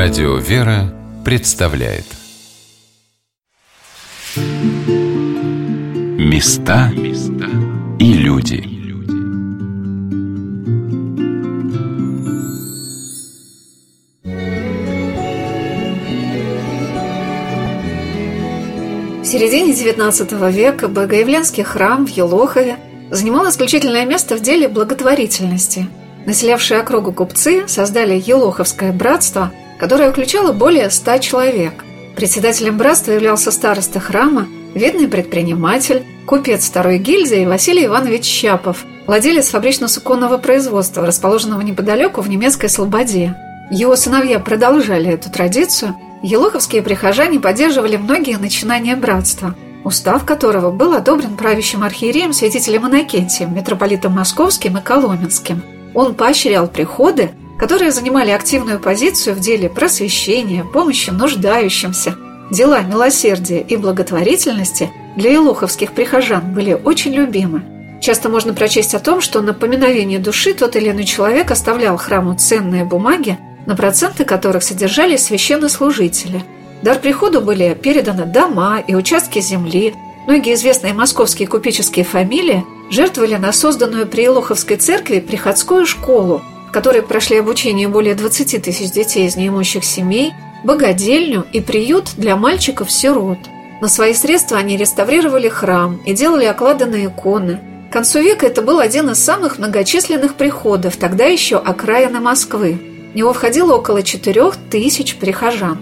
Радио «Вера» представляет Места и люди В середине XIX века Богоявленский храм в Елохове занимал исключительное место в деле благотворительности. Населявшие округу купцы создали Елоховское братство – которая включала более ста человек. Председателем братства являлся староста храма, видный предприниматель, купец второй гильдии Василий Иванович Щапов, владелец фабрично-суконного производства, расположенного неподалеку в немецкой Слободе. Его сыновья продолжали эту традицию, елоховские прихожане поддерживали многие начинания братства, устав которого был одобрен правящим архиереем святителем Иннокентием, митрополитом Московским и Коломенским. Он поощрял приходы, которые занимали активную позицию в деле просвещения, помощи нуждающимся. Дела милосердия и благотворительности для елоховских прихожан были очень любимы. Часто можно прочесть о том, что на поминовение души тот или иной человек оставлял храму ценные бумаги, на проценты которых содержались священнослужители. Дар приходу были переданы дома и участки земли. Многие известные московские купеческие фамилии жертвовали на созданную при Елоховской церкви приходскую школу, в которой прошли обучение более 20 тысяч детей из неимущих семей, богадельню и приют для мальчиков-сирот. На свои средства они реставрировали храм и делали оклады на иконы. К концу века это был один из самых многочисленных приходов, тогда еще окраины Москвы. В него входило около 4 тысяч прихожан.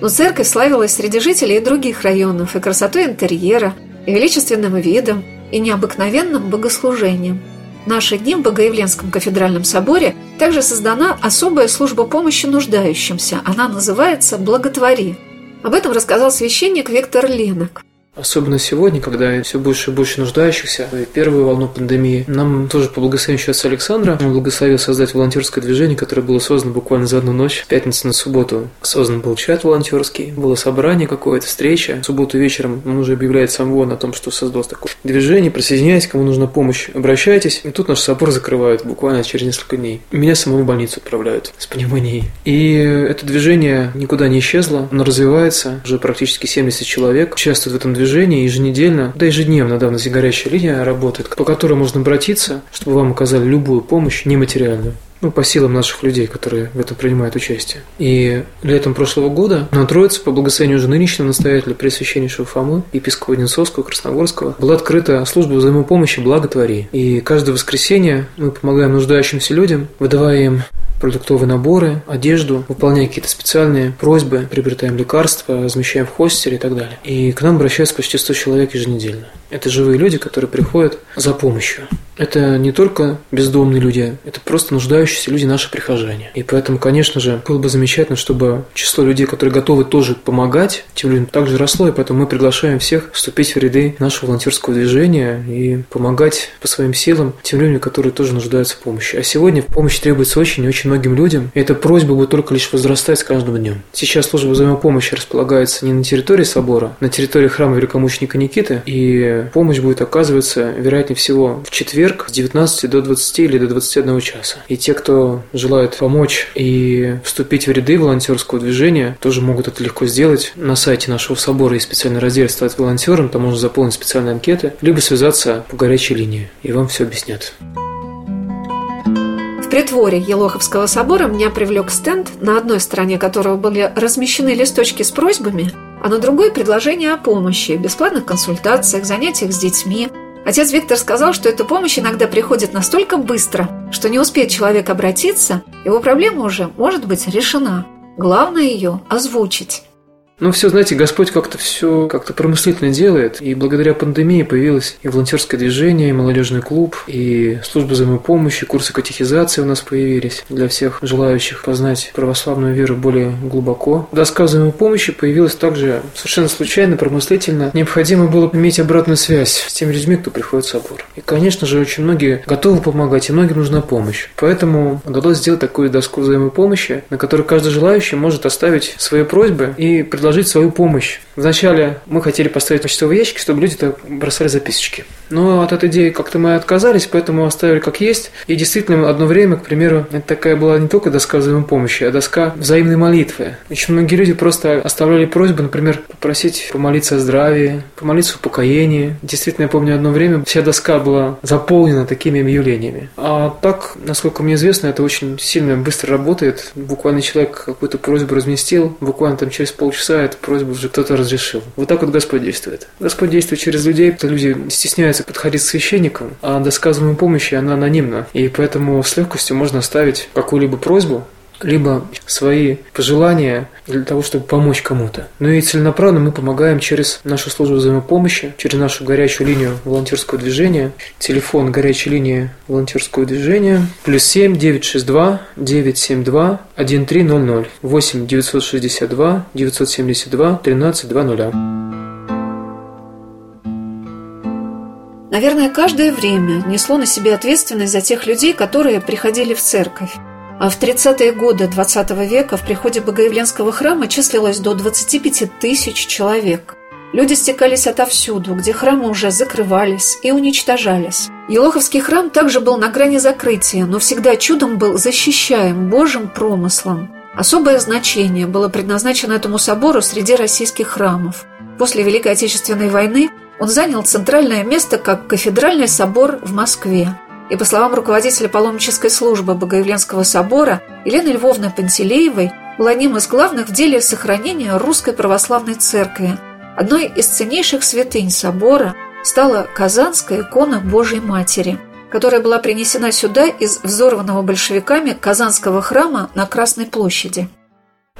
Но церковь славилась среди жителей других районов и красотой интерьера, и величественным видом, и необыкновенным богослужением – наши дни в Богоявленском кафедральном соборе также создана особая служба помощи нуждающимся. Она называется «Благотвори». Об этом рассказал священник Виктор Ленок. Особенно сегодня, когда все больше и больше нуждающихся, и первую волну пандемии, нам тоже по благословению сейчас Александра, он благословил создать волонтерское движение, которое было создано буквально за одну ночь, в пятницу на субботу. Создан был чат волонтерский, было собрание какое-то, встреча. В субботу вечером он уже объявляет сам ВОН о том, что создал такое движение, присоединяйтесь, кому нужна помощь, обращайтесь. И тут наш собор закрывают буквально через несколько дней. Меня самому в больницу отправляют с пневмонией. И это движение никуда не исчезло, оно развивается, уже практически 70 человек участвуют в этом движении движение еженедельно, да ежедневно, да, у нас горячая линия работает, по которой можно обратиться, чтобы вам оказали любую помощь нематериальную ну, по силам наших людей, которые в этом принимают участие. И летом прошлого года на Троице, по благословению уже нынешнего настоятеля Пресвященнейшего Фомы, епископа Одинцовского, Красногорского, была открыта служба взаимопомощи «Благотвори». И каждое воскресенье мы помогаем нуждающимся людям, выдавая им продуктовые наборы, одежду, выполняя какие-то специальные просьбы, приобретаем лекарства, размещаем в хостере и так далее. И к нам обращаются почти 100 человек еженедельно. Это живые люди, которые приходят за помощью. Это не только бездомные люди, это просто нуждающиеся люди, наши прихожане. И поэтому, конечно же, было бы замечательно, чтобы число людей, которые готовы тоже помогать тем людям, также росло, и поэтому мы приглашаем всех вступить в ряды нашего волонтерского движения и помогать по своим силам тем людям, которые тоже нуждаются в помощи. А сегодня помощь требуется очень и очень многим людям, и эта просьба будет только лишь возрастать с каждым днем. Сейчас служба взаимопомощи располагается не на территории собора, на территории храма великомученика Никиты, и помощь будет оказываться, вероятнее всего, в четверг с 19 до 20 или до 21 часа. И те, кто желает помочь и вступить в ряды волонтерского движения, тоже могут это легко сделать. На сайте нашего собора есть специальный раздел «Стать волонтером», там можно заполнить специальные анкеты, либо связаться по горячей линии, и вам все объяснят. В притворе Елоховского собора меня привлек стенд, на одной стороне которого были размещены листочки с просьбами, а на другой – предложение о помощи, бесплатных консультациях, занятиях с детьми. Отец Виктор сказал, что эта помощь иногда приходит настолько быстро, что не успеет человек обратиться, его проблема уже может быть решена. Главное ее озвучить. Ну, все, знаете, Господь как-то все как-то промыслительно делает. И благодаря пандемии появилось и волонтерское движение, и молодежный клуб, и служба взаимопомощи, курсы катехизации у нас появились для всех желающих познать православную веру более глубоко. Доска взаимопомощи появилась также совершенно случайно, промыслительно. Необходимо было иметь обратную связь с теми людьми, кто приходит в собор. И, конечно же, очень многие готовы помогать, и многим нужна помощь. Поэтому удалось сделать такую доску взаимопомощи, на которой каждый желающий может оставить свои просьбы и предложить предложить свою помощь. Вначале мы хотели поставить почтовые ящики, чтобы люди -то бросали записочки. Но от этой идеи как-то мы отказались, поэтому оставили как есть. И действительно, одно время, к примеру, это такая была не только доска взаимопомощи, а доска взаимной молитвы. Очень многие люди просто оставляли просьбы, например, попросить помолиться о здравии, помолиться о покоении. Действительно, я помню, одно время вся доска была заполнена такими объявлениями. А так, насколько мне известно, это очень сильно быстро работает. Буквально человек какую-то просьбу разместил, буквально там через полчаса эту просьбу уже кто-то разрешил. Вот так вот Господь действует. Господь действует через людей, то люди стесняются подходить к священникам, а доска помощи, она анонимна. И поэтому с легкостью можно оставить какую-либо просьбу, либо свои пожелания для того, чтобы помочь кому-то. Ну и целенаправленно мы помогаем через нашу службу взаимопомощи, через нашу горячую линию волонтерского движения. Телефон горячей линии волонтерского движения плюс 7 962 972 1300 8 962 972 1320. Наверное, каждое время несло на себе ответственность за тех людей, которые приходили в церковь. А в 30-е годы XX века в приходе Богоявленского храма числилось до 25 тысяч человек. Люди стекались отовсюду, где храмы уже закрывались и уничтожались. Елоховский храм также был на грани закрытия, но всегда чудом был защищаем Божьим промыслом. Особое значение было предназначено этому собору среди российских храмов. После Великой Отечественной войны он занял центральное место как кафедральный собор в Москве. И по словам руководителя паломнической службы Богоявленского собора Елены Львовны Пантелеевой, был одним из главных в деле сохранения русской православной церкви. Одной из ценнейших святынь собора стала Казанская икона Божьей Матери, которая была принесена сюда из взорванного большевиками Казанского храма на Красной площади.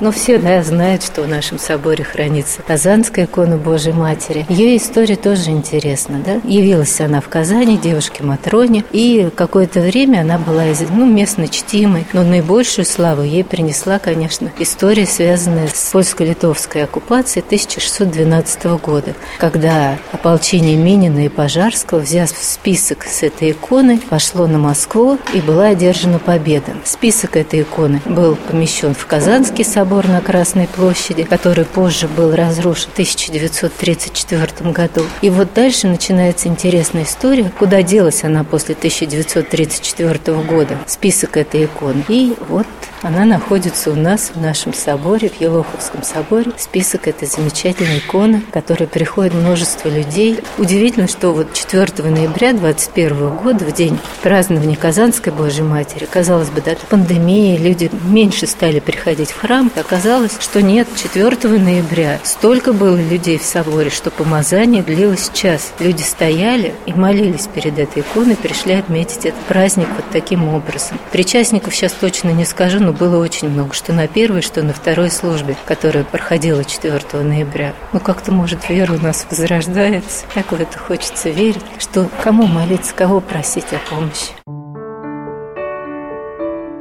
Но все да, знают, что в нашем соборе хранится Казанская икона Божьей Матери. Ее история тоже интересна. Да? Явилась она в Казани, девушке Матроне, и какое-то время она была ну, местно чтимой, но наибольшую славу ей принесла, конечно, история, связанная с польско-литовской оккупацией 1612 года, когда ополчение Минина и Пожарского, взяв список с этой иконы, пошло на Москву и была одержана победа. Список этой иконы был помещен в Казанский собор, собор на Красной площади, который позже был разрушен в 1934 году. И вот дальше начинается интересная история, куда делась она после 1934 года, список этой иконы. И вот она находится у нас в нашем соборе, в Елоховском соборе, список этой замечательной иконы, к которой приходит множество людей. Удивительно, что вот 4 ноября 2021 года, в день празднования Казанской Божьей Матери, казалось бы, да, пандемия, люди меньше стали приходить в храм, Оказалось, что нет, 4 ноября столько было людей в соборе, что помазание длилось час. Люди стояли и молились перед этой иконой, пришли отметить этот праздник вот таким образом. Причастников сейчас точно не скажу, но было очень много, что на первой, что на второй службе, которая проходила 4 ноября. Ну, как-то, может, вера у нас возрождается. Так в это хочется верить, что кому молиться, кого просить о помощи.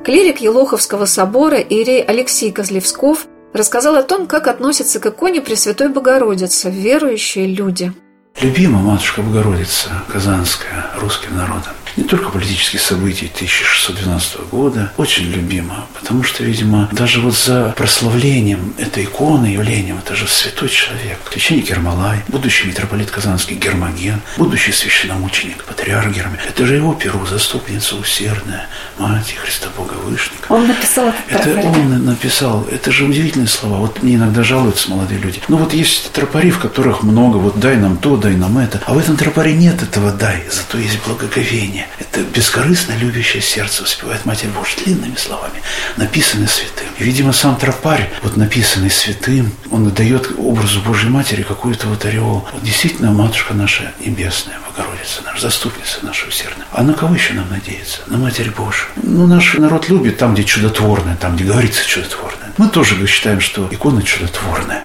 Клирик Елоховского собора Ирей Алексей Козлевсков рассказал о том, как относятся к иконе Пресвятой Богородицы верующие люди. Любима Матушка Богородица Казанская русским народом не только политические события 1612 года, очень любима, потому что, видимо, даже вот за прославлением этой иконы, явлением, это же святой человек, священник Ермолай, будущий митрополит Казанский Гермоген, будущий священномученик, патриарх Гермоген. Это же его перу, заступница усердная, мать Христа Бога Вышника. Он написал это. Это он написал. Это же удивительные слова. Вот мне иногда жалуются молодые люди. Ну вот есть тропари, в которых много, вот дай нам то, дай нам это. А в этом тропаре нет этого дай, зато есть благоговение. Это бескорыстно любящее сердце воспевает Матерь Божья длинными словами, написанный святым. И, видимо, сам тропарь, вот написанный святым, он дает образу Божьей Матери какую-то вот ореол. Вот действительно, Матушка наша Небесная, Богородица, наша заступница наша усердная. А на кого еще нам надеяться? На Матерь Божию. Ну, наш народ любит там, где чудотворное, там, где говорится чудотворное. Мы тоже считаем, что икона чудотворная.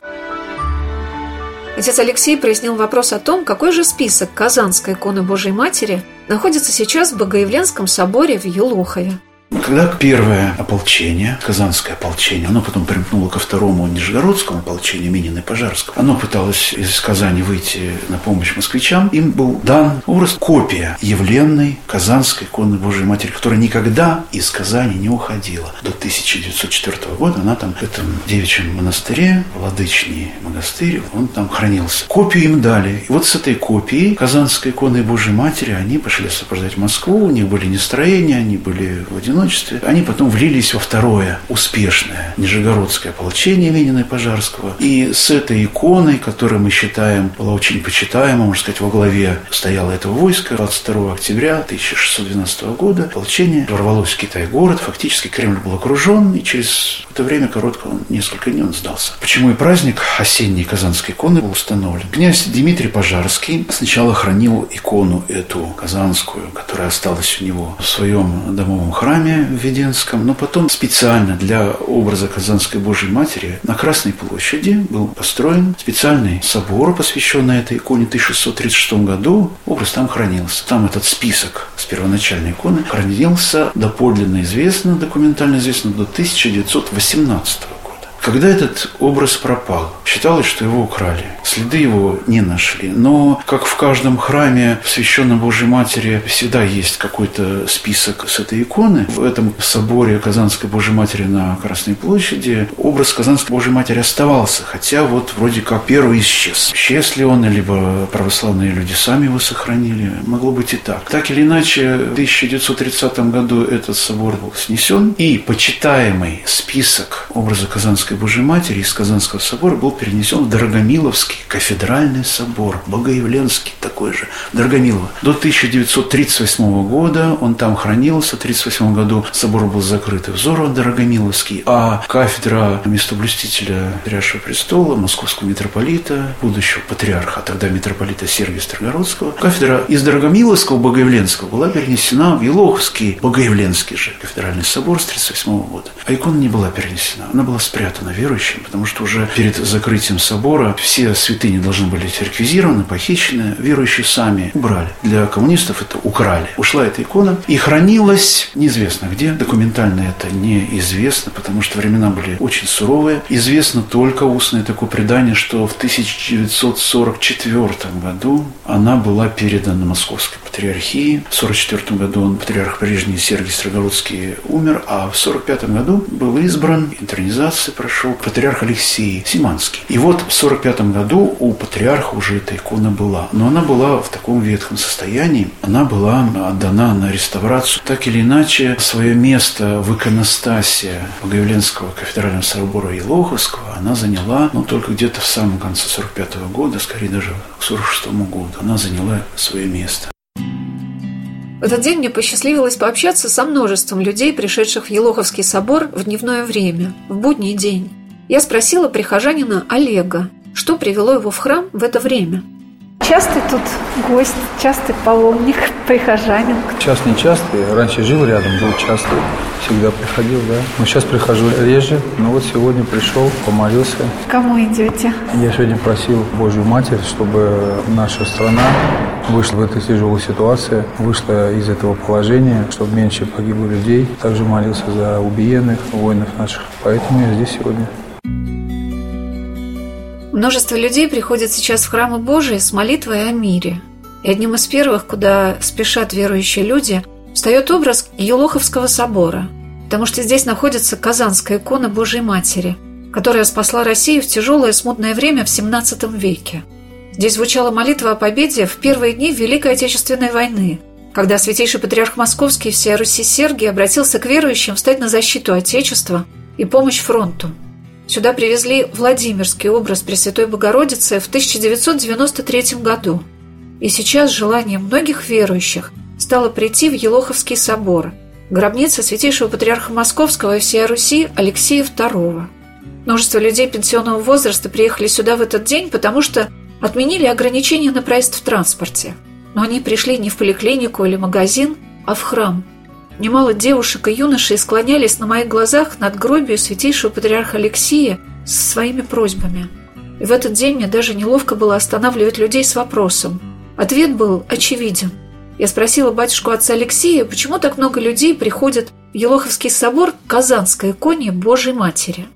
Отец Алексей прояснил вопрос о том, какой же список Казанской иконы Божьей Матери находится сейчас в Богоявленском соборе в Елохове. Когда первое ополчение, Казанское ополчение, оно потом примкнуло ко второму Нижегородскому ополчению Минина и Пожарского, оно пыталось из Казани выйти на помощь москвичам, им был дан образ копия явленной Казанской иконы Божией Матери, которая никогда из Казани не уходила. До 1904 года она там в этом девичьем монастыре, Владычный монастырь, он там хранился. Копию им дали. И вот с этой копией Казанской иконы Божией Матери они пошли сопровождать Москву, у них были настроения, они были в одиночестве, одиночестве, они потом влились во второе успешное Нижегородское ополчение Ленина и Пожарского. И с этой иконой, которую мы считаем, была очень почитаема, можно сказать, во главе стояло этого войска 22 октября 1612 года ополчение ворвалось в Китай-город, фактически Кремль был окружен, и через это время короткое, он несколько дней он сдался. Почему и праздник осенней Казанской иконы был установлен? Князь Дмитрий Пожарский сначала хранил икону эту казанскую, которая осталась у него в своем домовом храме, храме Введенском, но потом специально для образа Казанской Божьей Матери на Красной площади был построен специальный собор, посвященный этой иконе в 1636 году. Образ там хранился. Там этот список с первоначальной иконы хранился доподлинно известно, документально известно до 1918 года. Когда этот образ пропал, считалось, что его украли. Следы его не нашли. Но, как в каждом храме, посвященном Божьей Матери, всегда есть какой-то список с этой иконы. В этом соборе Казанской Божьей Матери на Красной площади образ Казанской Божьей Матери оставался, хотя вот вроде как первый исчез. Исчез ли он, либо православные люди сами его сохранили, могло быть и так. Так или иначе, в 1930 году этот собор был снесен, и почитаемый список образа Казанской Казанской Божьей Матери из Казанского собора был перенесен в Дорогомиловский кафедральный собор, Богоявленский такой же, Дорогомилово. До 1938 года он там хранился, в 1938 году собор был закрыт и взорван Дорогомиловский, а кафедра местоблюстителя Патриаршего престола, московского митрополита, будущего патриарха, а тогда митрополита Сергия Строгородского, кафедра из Дорогомиловского Богоявленского была перенесена в Елоховский Богоявленский же кафедральный собор с 1938 года. А икона не была перенесена, она была спрятана на верующим, потому что уже перед закрытием собора все святыни должны были быть реквизированы, похищены, верующие сами убрали. Для коммунистов это украли. Ушла эта икона и хранилась неизвестно где, документально это неизвестно, потому что времена были очень суровые. Известно только устное такое предание, что в 1944 году она была передана Московской патриархии. В 1944 году он, патриарх прежний Сергий Строгородский умер, а в 1945 году был избран, интернизация прошла, прошел патриарх Алексей Симанский. И вот в 45 году у патриарха уже эта икона была. Но она была в таком ветхом состоянии. Она была отдана на реставрацию. Так или иначе, свое место в иконостасе Богоявленского кафедрального собора Елоховского она заняла, ну, только где-то в самом конце 45 года, скорее даже к 46 году, она заняла свое место. В этот день мне посчастливилось пообщаться со множеством людей, пришедших в Елоховский собор в дневное время, в будний день. Я спросила прихожанина Олега, что привело его в храм в это время. Частый тут гость, частый паломник, прихожанин. Не частый, раньше жил рядом, был частый, всегда приходил, да. Но сейчас прихожу реже, но вот сегодня пришел, помолился. Кому идете? Я сегодня просил Божью Матерь, чтобы наша страна вышла в этой тяжелой ситуации, вышла из этого положения, чтобы меньше погибло людей. Также молился за убиенных, воинов наших. Поэтому я здесь сегодня. Множество людей приходят сейчас в храмы Божии с молитвой о мире. И одним из первых, куда спешат верующие люди, встает образ Елоховского собора, потому что здесь находится Казанская икона Божьей Матери, которая спасла Россию в тяжелое смутное время в XVII веке. Здесь звучала молитва о победе в первые дни Великой Отечественной войны, когда святейший патриарх Московский и всея Руси Сергий обратился к верующим встать на защиту Отечества и помощь фронту. Сюда привезли Владимирский образ Пресвятой Богородицы в 1993 году. И сейчас желанием многих верующих стало прийти в Елоховский собор, гробница святейшего патриарха Московского и всея Руси Алексея II. Множество людей пенсионного возраста приехали сюда в этот день, потому что отменили ограничения на проезд в транспорте. Но они пришли не в поликлинику или магазин, а в храм. Немало девушек и юношей склонялись на моих глазах над гробью святейшего патриарха Алексия со своими просьбами. И в этот день мне даже неловко было останавливать людей с вопросом. Ответ был очевиден. я спросила батюшку отца Алексея, почему так много людей приходят в Елоховский собор Казанской иконе Божьей Матери.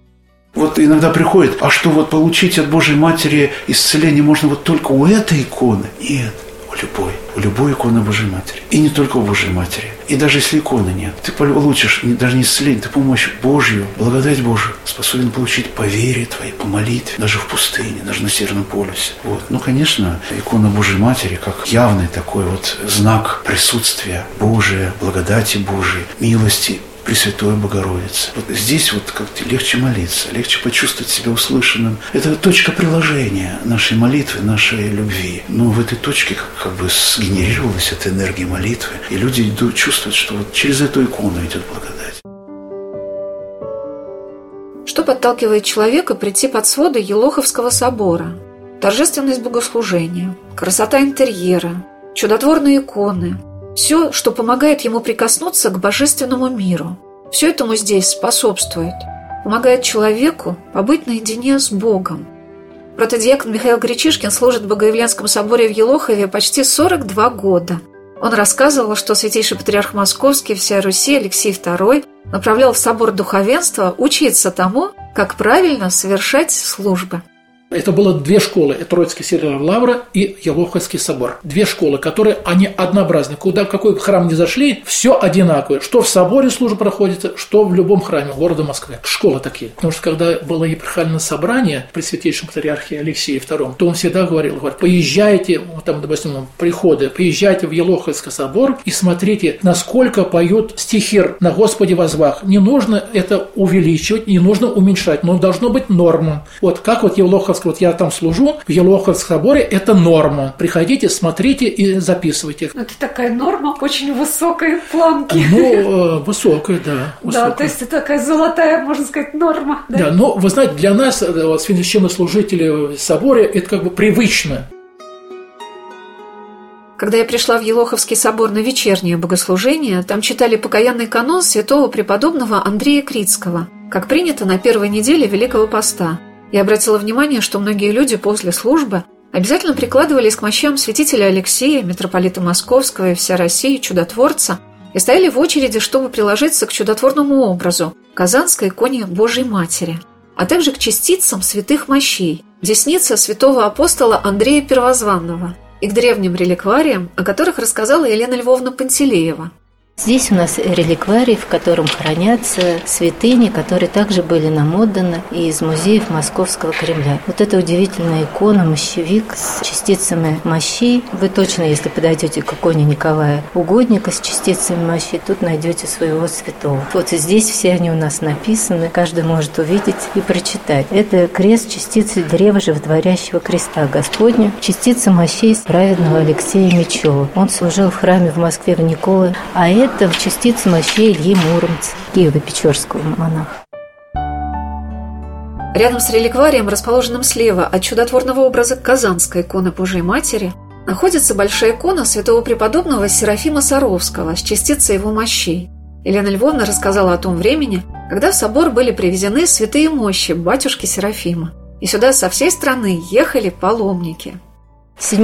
Вот иногда приходит, а что вот получить от Божьей Матери исцеление можно вот только у этой иконы? Нет, у любой. У любой иконы Божьей Матери. И не только у Божьей Матери. И даже если иконы нет, ты получишь даже не исцеление, ты помощь Божью, благодать Божию способен получить по вере твоей, по молитве, даже в пустыне, даже на Северном полюсе. Вот. Ну, конечно, икона Божьей Матери, как явный такой вот знак присутствия Божия, благодати Божией, милости Пресвятой Богородицы. Вот здесь вот как-то легче молиться, легче почувствовать себя услышанным. Это точка приложения нашей молитвы, нашей любви. Но в этой точке как, как бы сгенерировалась эта энергия молитвы, и люди идут, чувствуют, что вот через эту икону идет благодать. Что подталкивает человека прийти под своды Елоховского собора? Торжественность богослужения, красота интерьера, чудотворные иконы, все, что помогает ему прикоснуться к божественному миру. Все этому здесь способствует. Помогает человеку побыть наедине с Богом. Протодиакон Михаил Гречишкин служит в Богоявленском соборе в Елохове почти 42 года. Он рассказывал, что святейший патриарх Московский, вся Руси Алексей II направлял в собор духовенства учиться тому, как правильно совершать службы. Это было две школы, Троицкий Северная Лавра и Елоховский собор. Две школы, которые, они однообразны. Куда, в какой храм не зашли, все одинаковое. Что в соборе служба проходит, что в любом храме города Москвы. Школы такие. Потому что когда было епархиальное собрание при святейшем патриархе Алексее II, то он всегда говорил, говорит, поезжайте, вот там, допустим, приходы, поезжайте в Елоховский собор и смотрите, насколько поют стихир на Господе возвах. Не нужно это увеличивать, не нужно уменьшать, но должно быть норма. Вот как вот Елоховский Елоховск, вот я там служу, в Елоховском соборе это норма. Приходите, смотрите и записывайте. Это такая норма очень высокой планки. Ну, э, высокая, да. Высокая. Да, то есть это такая золотая, можно сказать, норма. Да, да но вы знаете, для нас, э, вот, священнослужителей в соборе, это как бы привычно. Когда я пришла в Елоховский собор на вечернее богослужение, там читали покаянный канон святого преподобного Андрея Критского, как принято на первой неделе Великого Поста. Я обратила внимание, что многие люди после службы обязательно прикладывались к мощам святителя Алексея, митрополита Московского и вся Россия, чудотворца, и стояли в очереди, чтобы приложиться к чудотворному образу Казанской иконе Божьей Матери, а также к частицам святых мощей, десница святого апостола Андрея Первозванного и к древним реликвариям, о которых рассказала Елена Львовна Пантелеева – Здесь у нас реликварий, в котором хранятся святыни, которые также были нам отданы из музеев Московского Кремля. Вот эта удивительная икона, мощевик с частицами мощей. Вы точно, если подойдете к иконе Николая Угодника с частицами мощей, тут найдете своего святого. Вот здесь все они у нас написаны, каждый может увидеть и прочитать. Это крест частицы древа животворящего креста Господня, частица мощей праведного Алексея Мечева. Он служил в храме в Москве в Николы, а это это в частице мощей Ильи Муромца, Киева-Печорского монаха. Рядом с реликварием, расположенным слева от чудотворного образа Казанской иконы Божией Матери, находится большая икона святого преподобного Серафима Саровского с частицей его мощей. Елена Львовна рассказала о том времени, когда в собор были привезены святые мощи батюшки Серафима. И сюда со всей страны ехали паломники – 7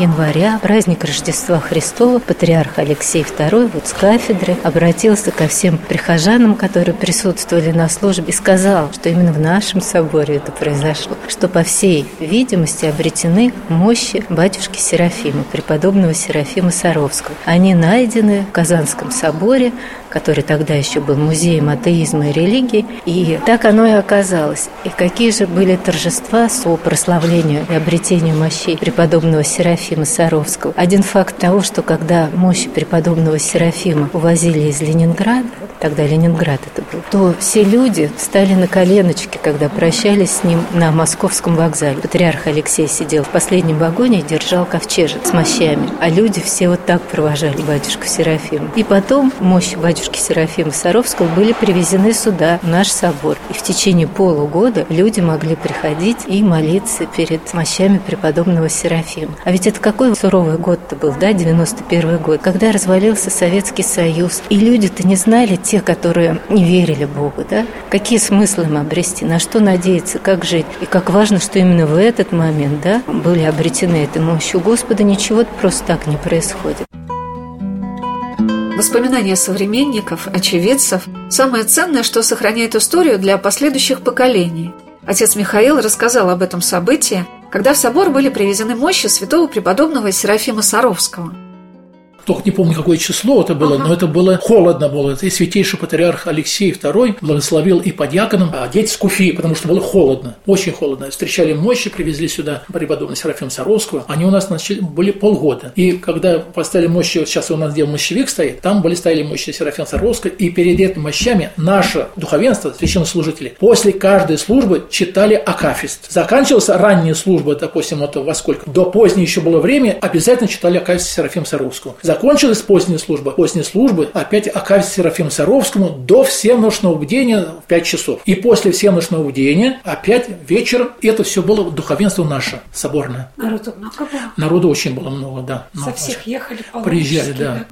января, праздник Рождества Христова, патриарх Алексей II вот с кафедры обратился ко всем прихожанам, которые присутствовали на службе, и сказал, что именно в нашем соборе это произошло, что по всей видимости обретены мощи батюшки Серафима, преподобного Серафима Саровского. Они найдены в Казанском соборе, который тогда еще был музеем атеизма и религии, и так оно и оказалось. И какие же были торжества по прославлению и обретению мощей преподобного преподобного Серафима Саровского. Один факт того, что когда мощи преподобного Серафима увозили из Ленинграда, тогда Ленинград это был, то все люди стали на коленочки, когда прощались с ним на московском вокзале. Патриарх Алексей сидел в последнем вагоне и держал ковчежек с мощами, а люди все вот так провожали батюшку Серафима. И потом мощи батюшки Серафима Саровского были привезены сюда, в наш собор. И в течение полугода люди могли приходить и молиться перед мощами преподобного Серафима Серафим. А ведь это какой суровый год-то был, да, 91 год, когда развалился Советский Союз. И люди-то не знали, те, которые не верили Богу, да, какие смыслы им обрести, на что надеяться, как жить. И как важно, что именно в этот момент, да, были обретены этой мощью Господа, ничего просто так не происходит. Воспоминания современников, очевидцев – самое ценное, что сохраняет историю для последующих поколений. Отец Михаил рассказал об этом событии, когда в собор были привезены мощи святого преподобного Серафима Саровского – только не помню, какое число это было, ага. но это было холодно было. И святейший патриарх Алексей II благословил и по диаконам одеть скуфи, потому что было холодно, очень холодно. Встречали мощи, привезли сюда преподобного Серафима Саровского. Они у нас значит, были полгода. И когда поставили мощи, сейчас у нас где мощевик стоит, там были стояли мощи Серафима Саровского, и перед этими мощами наше духовенство, священнослужители, после каждой службы читали Акафист. Заканчивалась ранняя служба, допустим, это во сколько? До поздней еще было время, обязательно читали Акафист Серафима Саровского. Закончилась поздняя служба. Поздняя службы опять Акавис Серафим Саровскому до всеночного бдения в 5 часов. И после всеночного бдения опять вечером это все было духовенство наше, соборное. Народу много было? Народу очень было много, да. Со всех ехали Приезжали, да.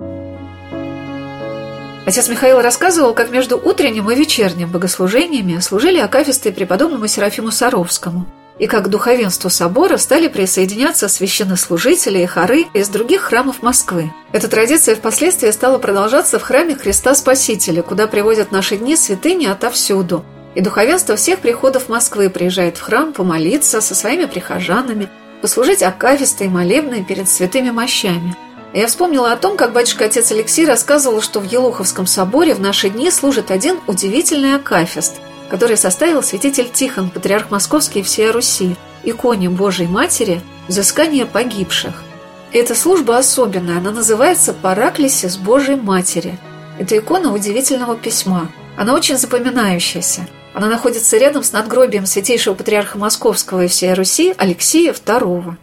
Отец Михаил рассказывал, как между утренним и вечерним богослужениями служили акафисты преподобному Серафиму Саровскому – и как духовенству собора стали присоединяться священнослужители и хоры из других храмов Москвы. Эта традиция впоследствии стала продолжаться в храме Христа Спасителя, куда приводят наши дни святыни отовсюду. И духовенство всех приходов Москвы приезжает в храм помолиться со своими прихожанами, послужить акафистой и молебной перед святыми мощами. Я вспомнила о том, как батюшка отец Алексей рассказывал, что в Елоховском соборе в наши дни служит один удивительный акафист – который составил святитель Тихон, патриарх Московский и всея Руси, иконе Божией Матери, взыскание погибших. Эта служба особенная, она называется «Параклисис Божией Матери». Это икона удивительного письма. Она очень запоминающаяся. Она находится рядом с надгробием святейшего патриарха Московского и всей Руси Алексея II.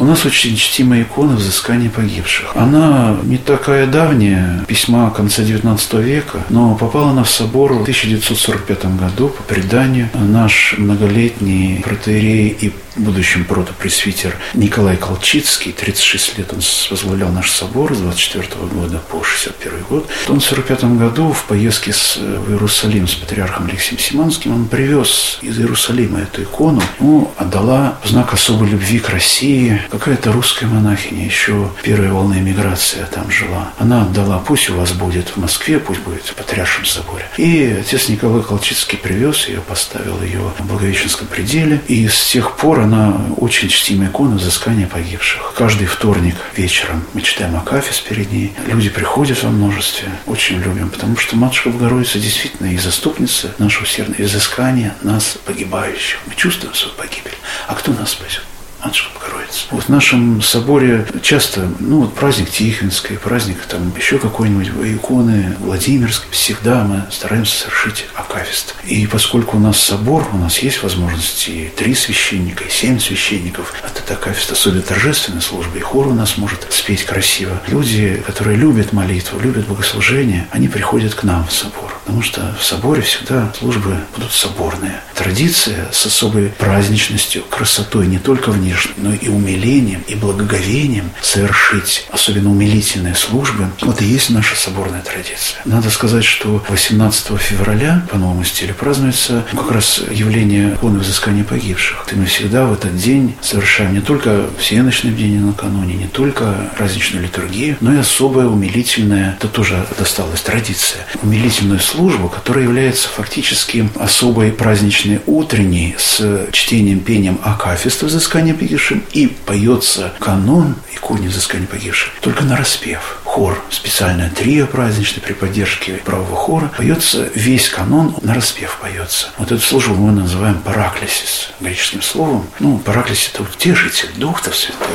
У нас очень чтимая икона взыскания погибших. Она не такая давняя, письма конца XIX века, но попала она в собор в 1945 году по преданию. Наш многолетний протеерей и будущем протопресвитер Николай Колчицкий, 36 лет он возглавлял наш собор с 24 года по 61 год. Он в 45 году в поездке с, в Иерусалим с патриархом Алексеем Симанским, он привез из Иерусалима эту икону, ему отдала знак особой любви к России какая-то русская монахиня, еще первой волны эмиграции там жила. Она отдала, пусть у вас будет в Москве, пусть будет в Патриаршем соборе. И отец Николай Колчицкий привез ее, поставил ее в Благовещенском пределе, и с тех пор она очень чтимая икона взыскания погибших. Каждый вторник вечером мы читаем Акафис перед ней. Люди приходят во множестве. Очень любим, потому что Матушка Богородица действительно и заступница нашего сердца, и взыскания нас, погибающих. Мы чувствуем свою погибель. А кто нас спасет? Матушка Богородица. Вот в нашем соборе часто, ну вот праздник Тихвинской, праздник там еще какой-нибудь иконы Владимирской, всегда мы стараемся совершить акафист. И поскольку у нас собор, у нас есть возможности и три священника, и семь священников, это акафист особенно торжественная служба, и хор у нас может спеть красиво. Люди, которые любят молитву, любят богослужение, они приходят к нам в собор. Потому что в соборе всегда службы будут соборные. Традиция с особой праздничностью, красотой не только в внешним, но и умилением, и благоговением совершить особенно умилительные службы. Вот и есть наша соборная традиция. Надо сказать, что 18 февраля по новому стилю празднуется как раз явление иконы взыскания погибших. И мы всегда в этот день совершаем не только всеночный день накануне, не только праздничную литургию, но и особая умилительная, это тоже досталась традиция, умилительную службу, которая является фактически особой праздничной утренней с чтением, пением Акафиста взыскания погибшим, и поется канон иконе взыскания погибших только на распев. Хор, специальное трио праздничное при поддержке правого хора, поется весь канон на распев поется. Вот эту службу мы называем параклисис греческим словом. Ну, параклисис – это утешитель, Дух-то Святой.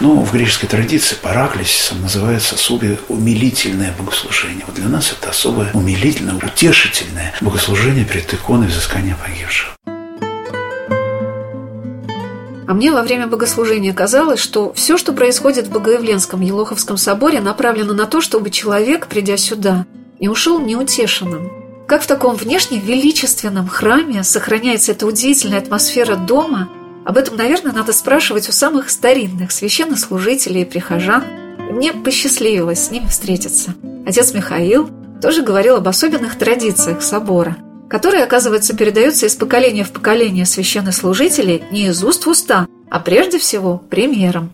Но в греческой традиции параклисисом называется особое умилительное богослужение. Вот для нас это особое умилительное, утешительное богослужение перед иконой взыскания погибших. А мне во время богослужения казалось, что все, что происходит в Богоявленском Елоховском соборе, направлено на то, чтобы человек, придя сюда, не ушел неутешенным. Как в таком внешне величественном храме сохраняется эта удивительная атмосфера дома, об этом, наверное, надо спрашивать у самых старинных священнослужителей и прихожан. И мне посчастливилось с ними встретиться. Отец Михаил тоже говорил об особенных традициях собора – которые, оказывается, передаются из поколения в поколение священнослужителей не из уст в уста, а прежде всего примером.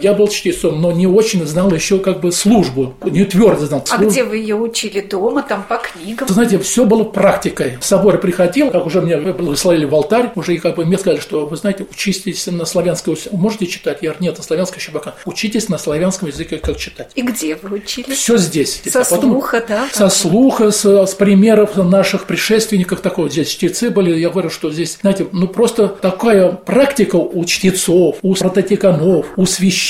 Я был чтецом, но не очень знал еще как бы службу, не твердо знал. А службу. где вы ее учили? Дома, там, по книгам? Знаете, все было практикой. В собор приходил, как уже мне благословили в алтарь, уже как бы мне сказали, что, вы знаете, учитесь на славянском, можете читать? Я говорю, нет, на славянском еще пока. Учитесь на славянском языке, как читать. И где вы учились? Все здесь. Со А потом- слуха, да? Со слуха, с, с примеров наших предшественников такого. Здесь чтецы были, я говорю, что здесь, знаете, ну просто такая практика у чтецов, у прототиканов, у священников,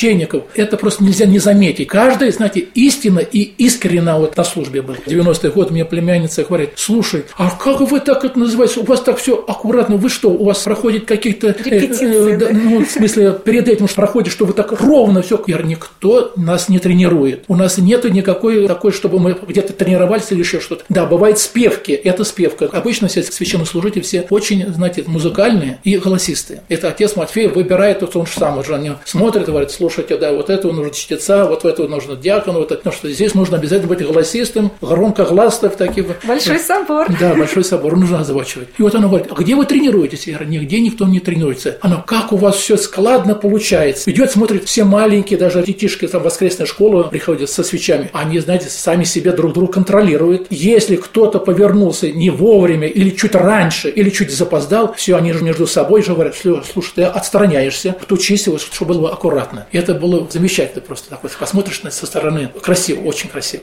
это просто нельзя не заметить. Каждый, знаете, истинно и искренне вот на службе был. В 90-е годы мне племянница говорит, слушай, а как вы так это называете? У вас так все аккуратно, вы что, у вас проходит какие-то... э, Репетиции, да, да? ну, в смысле, перед этим что проходит, что вы так ровно все. Я говорю, никто нас не тренирует. У нас нету никакой такой, чтобы мы где-то тренировались или еще что-то. Да, бывает спевки, это спевка. Обычно все священнослужители все очень, знаете, музыкальные и голосистые. Это отец Матфей выбирает, вот он же сам уже они смотрит и говорит, слушайте, да, вот этого нужно чтеца, вот этого нужно диакона, вот это, потому что здесь нужно обязательно быть голосистым, громкогласным таким. Большой собор. Да, большой собор, нужно озвучивать. И вот она говорит, а где вы тренируетесь? Я говорю, нигде никто не тренируется. Она, как у вас все складно получается. Идет, смотрит, все маленькие, даже детишки там в воскресную школу приходят со свечами. Они, знаете, сами себе друг друга контролируют. Если кто-то повернулся не вовремя, или чуть раньше, или чуть запоздал, все, они же между собой же говорят, «Слушай, ты отстраняешься, отучись, вот, чтобы было аккуратно. И это было замечательно просто. Так вот, посмотришь на- со стороны, красиво, очень красиво.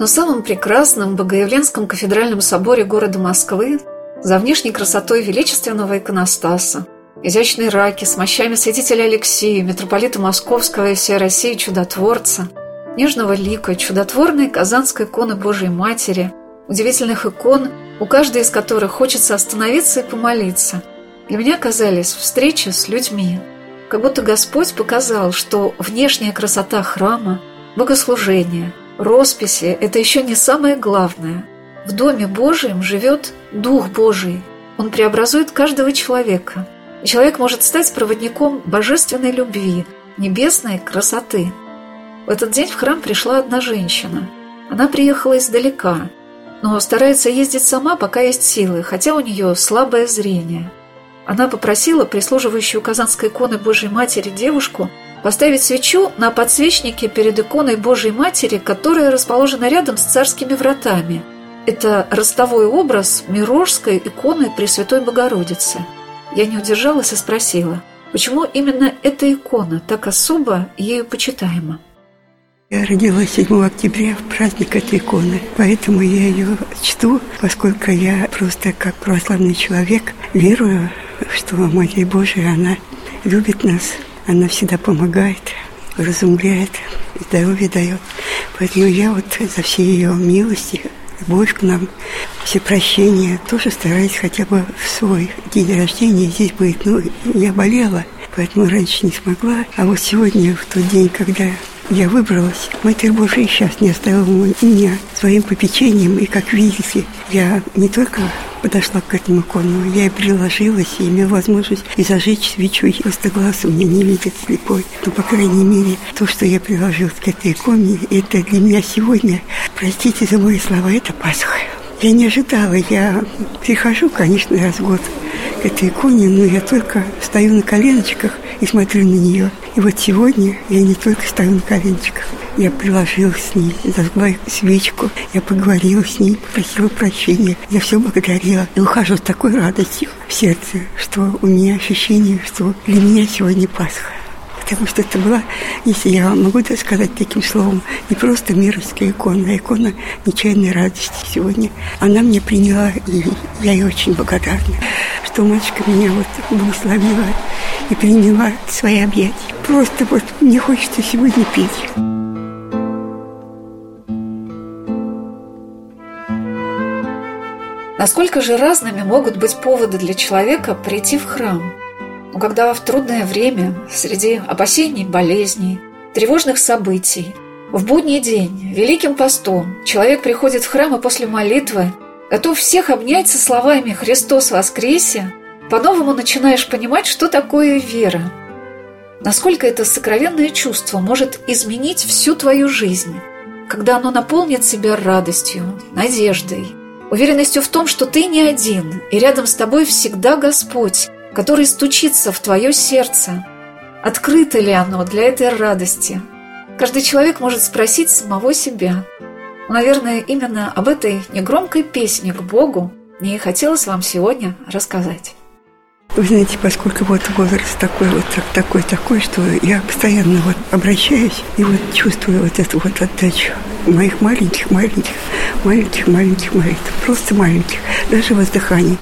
Но самым прекрасным в Богоявленском кафедральном соборе города Москвы за внешней красотой величественного иконостаса, изящной раки с мощами святителя Алексея, митрополита Московского и всей России чудотворца, нежного лика, чудотворной казанской иконы Божией Матери, удивительных икон, у каждой из которых хочется остановиться и помолиться, для меня казались встречи с людьми. Как будто Господь показал, что внешняя красота храма, богослужение, росписи – это еще не самое главное. В Доме Божьем живет Дух Божий. Он преобразует каждого человека. И человек может стать проводником божественной любви, небесной красоты. В этот день в храм пришла одна женщина. Она приехала издалека, но старается ездить сама, пока есть силы, хотя у нее слабое зрение. Она попросила прислуживающую Казанской иконы Божьей Матери девушку поставить свечу на подсвечнике перед иконой Божьей Матери, которая расположена рядом с царскими вратами. Это ростовой образ Мирожской иконы Пресвятой Богородицы. Я не удержалась и спросила, почему именно эта икона так особо ею почитаема? Я родилась 7 октября в праздник этой иконы, поэтому я ее чту, поскольку я просто как православный человек верую, что Матерь Божия, она любит нас, она всегда помогает, разумляет, здоровье дает. Поэтому я вот за все ее милости, любовь к нам, все прощения, тоже стараюсь хотя бы в свой день рождения здесь быть. Ну, я болела, поэтому раньше не смогла. А вот сегодня, в тот день, когда я выбралась. Матерь Божия сейчас не оставила меня своим попечением. И, как видите, я не только подошла к этому икону, я и приложилась, и имела возможность и зажечь свечу. И просто глаз у меня не видит слепой. Но, по крайней мере, то, что я приложилась к этой иконе, это для меня сегодня, простите за мои слова, это Пасха. Я не ожидала, я прихожу, конечно, раз в год к этой иконе, но я только стою на коленочках и смотрю на нее. И вот сегодня я не только стою на коленочках, я приложилась с ней, зажгла свечку, я поговорила с ней, попросила прощения, я все благодарила. И ухожу с такой радостью в сердце, что у меня ощущение, что для меня сегодня Пасха. Потому что это была, если я могу это сказать таким словом, не просто мировская икона, а икона нечаянной радости сегодня. Она мне приняла, и я ей очень благодарна, что матушка меня вот благословила и приняла свои объятия. Просто вот мне хочется сегодня петь. Насколько же разными могут быть поводы для человека прийти в храм? Но когда в трудное время, среди опасений, болезней, тревожных событий, в будний день, великим постом, человек приходит в храм и после молитвы готов всех обнять со словами «Христос воскресе», по-новому начинаешь понимать, что такое вера. Насколько это сокровенное чувство может изменить всю твою жизнь, когда оно наполнит себя радостью, надеждой, уверенностью в том, что ты не один, и рядом с тобой всегда Господь, который стучится в твое сердце. Открыто ли оно для этой радости? Каждый человек может спросить самого себя. Наверное, именно об этой негромкой песне к Богу мне и хотелось вам сегодня рассказать. Вы знаете, поскольку вот возраст такой вот такой такой, что я постоянно вот обращаюсь и вот чувствую вот эту вот отдачу моих маленьких, маленьких, маленьких, маленьких молитв, просто маленьких, даже воздыханий.